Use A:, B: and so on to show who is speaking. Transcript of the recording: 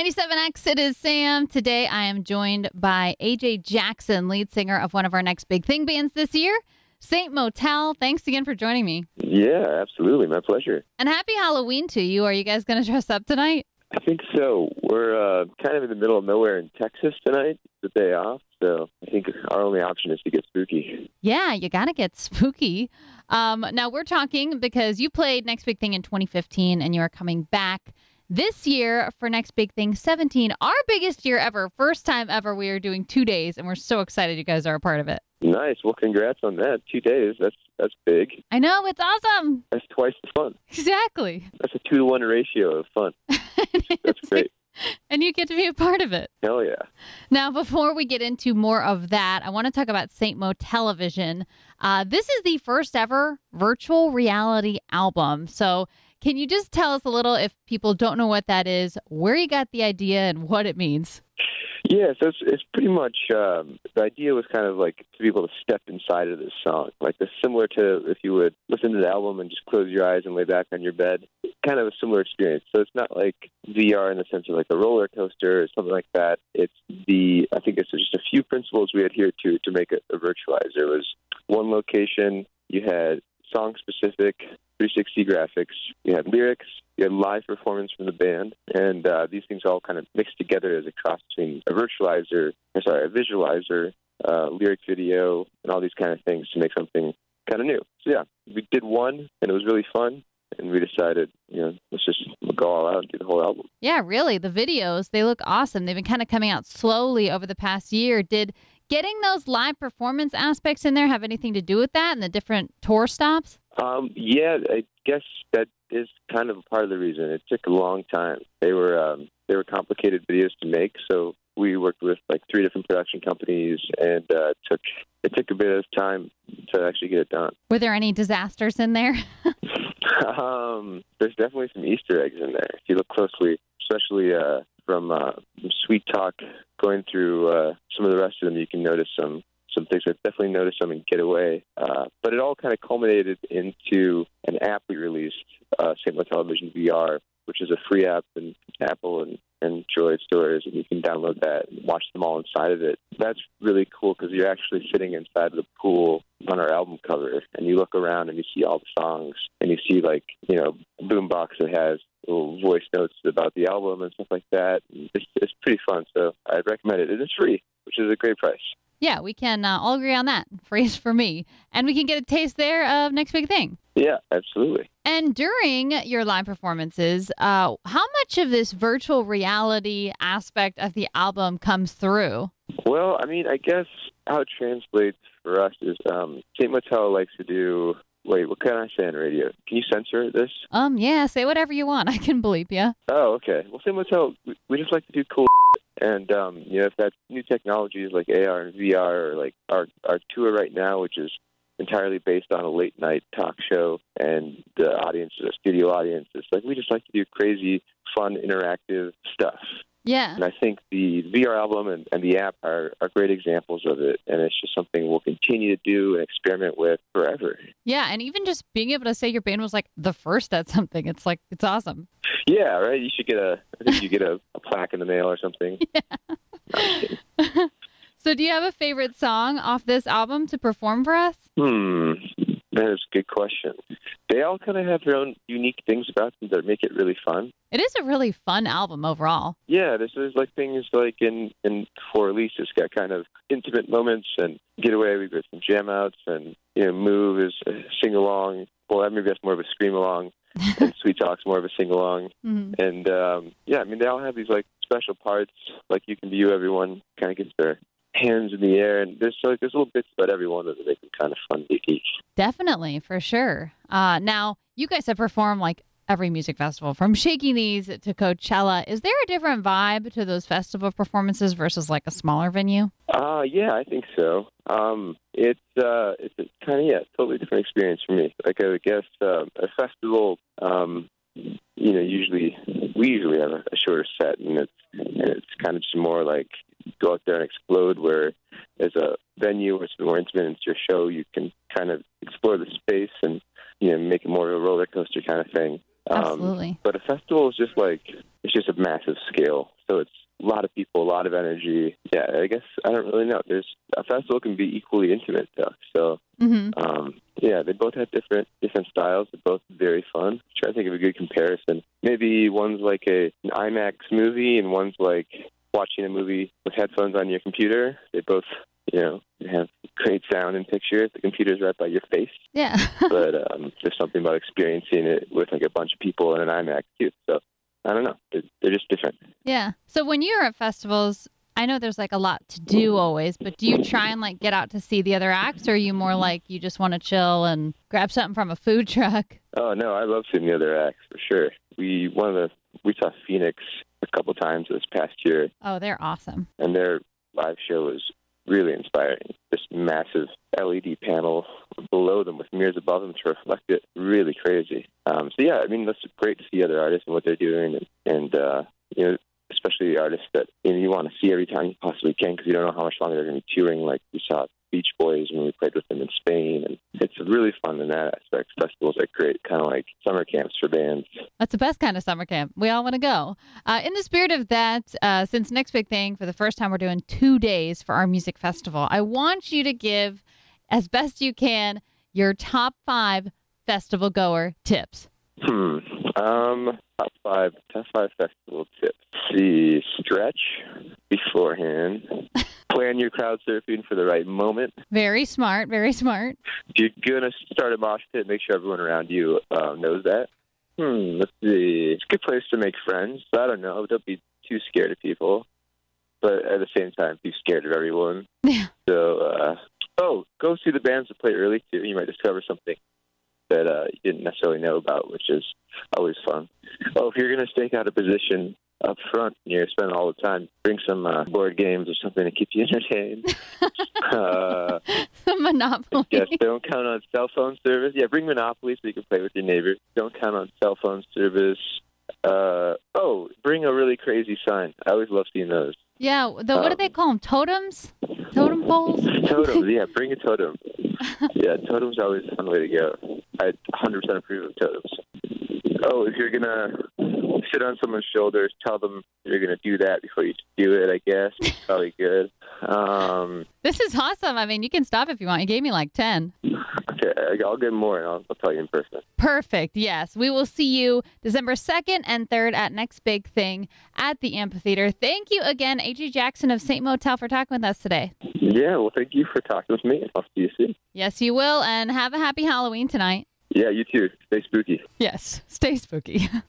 A: 97X, it is Sam. Today I am joined by AJ Jackson, lead singer of one of our next big thing bands this year, Saint Motel. Thanks again for joining me.
B: Yeah, absolutely. My pleasure.
A: And happy Halloween to you. Are you guys going to dress up tonight?
B: I think so. We're uh, kind of in the middle of nowhere in Texas tonight, the day off. So I think our only option is to get spooky.
A: Yeah, you got to get spooky. Um, now we're talking because you played Next Big Thing in 2015 and you are coming back this year for Next Big Thing 17, our biggest year ever. First time ever we are doing two days, and we're so excited you guys are a part of it.
B: Nice. Well, congrats on that. Two days. That's that's big.
A: I know it's awesome.
B: That's twice the fun.
A: Exactly.
B: That's a two to one ratio of fun. that's great.
A: And you get to be a part of it.
B: Hell yeah.
A: Now, before we get into more of that, I want to talk about saintmotelevision. Uh, this is the first ever virtual reality album. So can you just tell us a little, if people don't know what that is, where you got the idea and what it means?
B: Yeah, so it's, it's pretty much um, the idea was kind of like to be able to step inside of this song, like this similar to if you would listen to the album and just close your eyes and lay back on your bed, kind of a similar experience. So it's not like VR in the sense of like a roller coaster or something like that. It's the I think it's just a few principles we adhere to to make it a virtualizer. It was one location, you had song specific 360 graphics. You had lyrics. You had live performance from the band, and uh, these things all kind of mixed together as a cross between a virtualizer, or sorry, a visualizer, uh, lyric video, and all these kind of things to make something kind of new. So yeah, we did one, and it was really fun. And we decided, you know, let's just go all out and do the whole album.
A: Yeah, really. The videos, they look awesome. They've been kind of coming out slowly over the past year. Did getting those live performance aspects in there have anything to do with that and the different tour stops?
B: Um, yeah, I guess that is kind of a part of the reason. It took a long time. They were um, they were complicated videos to make, so we worked with like three different production companies, and uh, took it took a bit of time to actually get it done.
A: Were there any disasters in there?
B: um, there's definitely some Easter eggs in there if you look closely, especially uh, from, uh, Sweet Talk going through uh, some of the rest of them. You can notice some some things. I've definitely noticed some in Getaway, uh, but it all kind of culminated into an app we released, uh, saintmotelevision VR, which is a free app in Apple and Android stores, and you can download that and watch them all inside of it. That's really cool because you're actually sitting inside the pool on our album cover, and you look around and you see all the songs, and you see like you know boombox that has voice notes about the album and stuff like that. It's, it's pretty fun, so I'd recommend it. And it's free, which is a great price.
A: Yeah, we can uh, all agree on that. Phrase for me. And we can get a taste there of Next Big Thing.
B: Yeah, absolutely.
A: And during your live performances, uh, how much of this virtual reality aspect of the album comes through?
B: Well, I mean, I guess how it translates for us is um, Saint Motel likes to do. Wait, what can I say on radio? Can you censor this?
A: Um, yeah, say whatever you want. I can bleep you.
B: Oh, okay. Well, Saint Motel, we, we just like to do cool and um, you know, if that's new technologies like AR and VR, or like our our tour right now, which is entirely based on a late night talk show, and the audience, the studio audience, it's like we just like to do crazy, fun, interactive stuff.
A: Yeah.
B: And I think the VR album and, and the app are, are great examples of it. And it's just something we'll continue to do and experiment with forever.
A: Yeah. And even just being able to say your band was like the first at something, it's like, it's awesome.
B: Yeah, right. You should get a, I think you get a, a plaque in the mail or something.
A: Yeah. so do you have a favorite song off this album to perform for us?
B: Hmm. That is a good question. They all kind of have their own unique things about them that make it really fun.
A: It is a really fun album overall.
B: Yeah, this is like things like in in For Elise, it's got kind of intimate moments and Getaway. We've got some jam outs and you know Move is a sing along. Well, that maybe that's more of a scream along, and Sweet Talk's more of a sing along.
A: Mhm.
B: And um, yeah, I mean they all have these like special parts. Like you can view everyone kind of gets their hands in the air, and there's like there's little bits about every one that make them kind of fun to each.
A: Definitely, for sure. Uh, now, you guys have performed like every music festival from Shaky Knees to Coachella. Is there a different vibe to those festival performances versus like a smaller venue?
B: Uh, yeah, I think so. Um, it's uh, it's a kind of yeah, totally different experience for me. Like I guess um, a festival, um, you know, usually we usually have a, a shorter set, and it's and it's kind of just more like go out there and explode. Where as a venue where it's more intimate, it's your show, you can kind of explore the space and you know make it more of a roller coaster kind of thing. Um,
A: Absolutely.
B: But a festival is just like it's just a massive scale. So it's a lot of people, a lot of energy. Yeah, I guess I don't really know. There's a festival can be equally intimate though. So
A: hmm
B: um, yeah, they both have different different styles. They're both very fun. trying to think of a good comparison. Maybe one's like a an IMAX movie, and one's like watching a movie with headphones on your computer. They both, you know, have great sound and pictures. The computer's right by your face,
A: Yeah.
B: but um, there's something about experiencing it with like a bunch of people in an IMAX too. So I don't know. They're, they're just different.
A: yeah. So when you're at festivals, I know there's like a lot to do always, but do you try and like get out to see the other acts, or are you more like you just want to chill and grab something from a food truck?
B: Oh no, I love seeing the other acts for sure. We one of the we saw Phoenix a couple times this past year,
A: Oh, they're awesome.
B: and their live show was really inspiring. This massive LED panel below them with mirrors above them to reflect it, really crazy. Um, so yeah, I mean, that's great to see other artists and what they're doing, and, and uh, you know, especially the artists that you, know, you want to see every time you possibly can because you don't know how much longer they're going to be touring. Like we saw Beach Boys when we played with them in Spain, and it's really fun in that aspect. Festivals that create kind of like summer camps for bands.
A: That's the best kind of summer camp. We all want to go. Uh, in the spirit of that, uh, since next big thing, for the first time, we're doing two days for our music festival. I want you to give, as best you can, your top five festival goer tips.
B: Hmm. Um. Top five. Top five festival tips. See, stretch beforehand. Your crowd surfing for the right moment.
A: Very smart. Very smart.
B: If you're gonna start a mosh pit, make sure everyone around you uh, knows that. Hmm. Let's see. It's a good place to make friends. I don't know. Don't be too scared of people, but at the same time, be scared of everyone.
A: Yeah.
B: So, uh, oh, go see the bands that play early too. You might discover something that uh, you didn't necessarily know about, which is always fun. Oh, if you're going to stake out a position up front and you're spending all the time, bring some uh, board games or something to keep you entertained. uh,
A: Monopoly.
B: yes, don't count on cell phone service. Yeah, bring Monopoly so you can play with your neighbors. Don't count on cell phone service. Uh, oh, bring a really crazy sign. I always love seeing those.
A: Yeah. The, what do they call them? Totems? Totem poles?
B: Totems, yeah, bring a totem. Yeah, totem's always a fun way to go. I 100% approve of totems. Oh, if you're gonna sit on someone's shoulders, tell them you're gonna do that before you do it. I guess probably good. Um,
A: This is awesome. I mean, you can stop if you want. You gave me like 10.
B: okay, I'll get more and I'll, I'll tell you in person.
A: Perfect. Yes. We will see you December 2nd and 3rd at Next Big Thing at the amphitheater. Thank you again, AJ Jackson of Saint Motel, for talking with us today.
B: Yeah, well, thank you for talking with me. I'll see you soon.
A: Yes, you will. And have a happy Halloween tonight.
B: Yeah, you too. Stay spooky.
A: Yes. Stay spooky.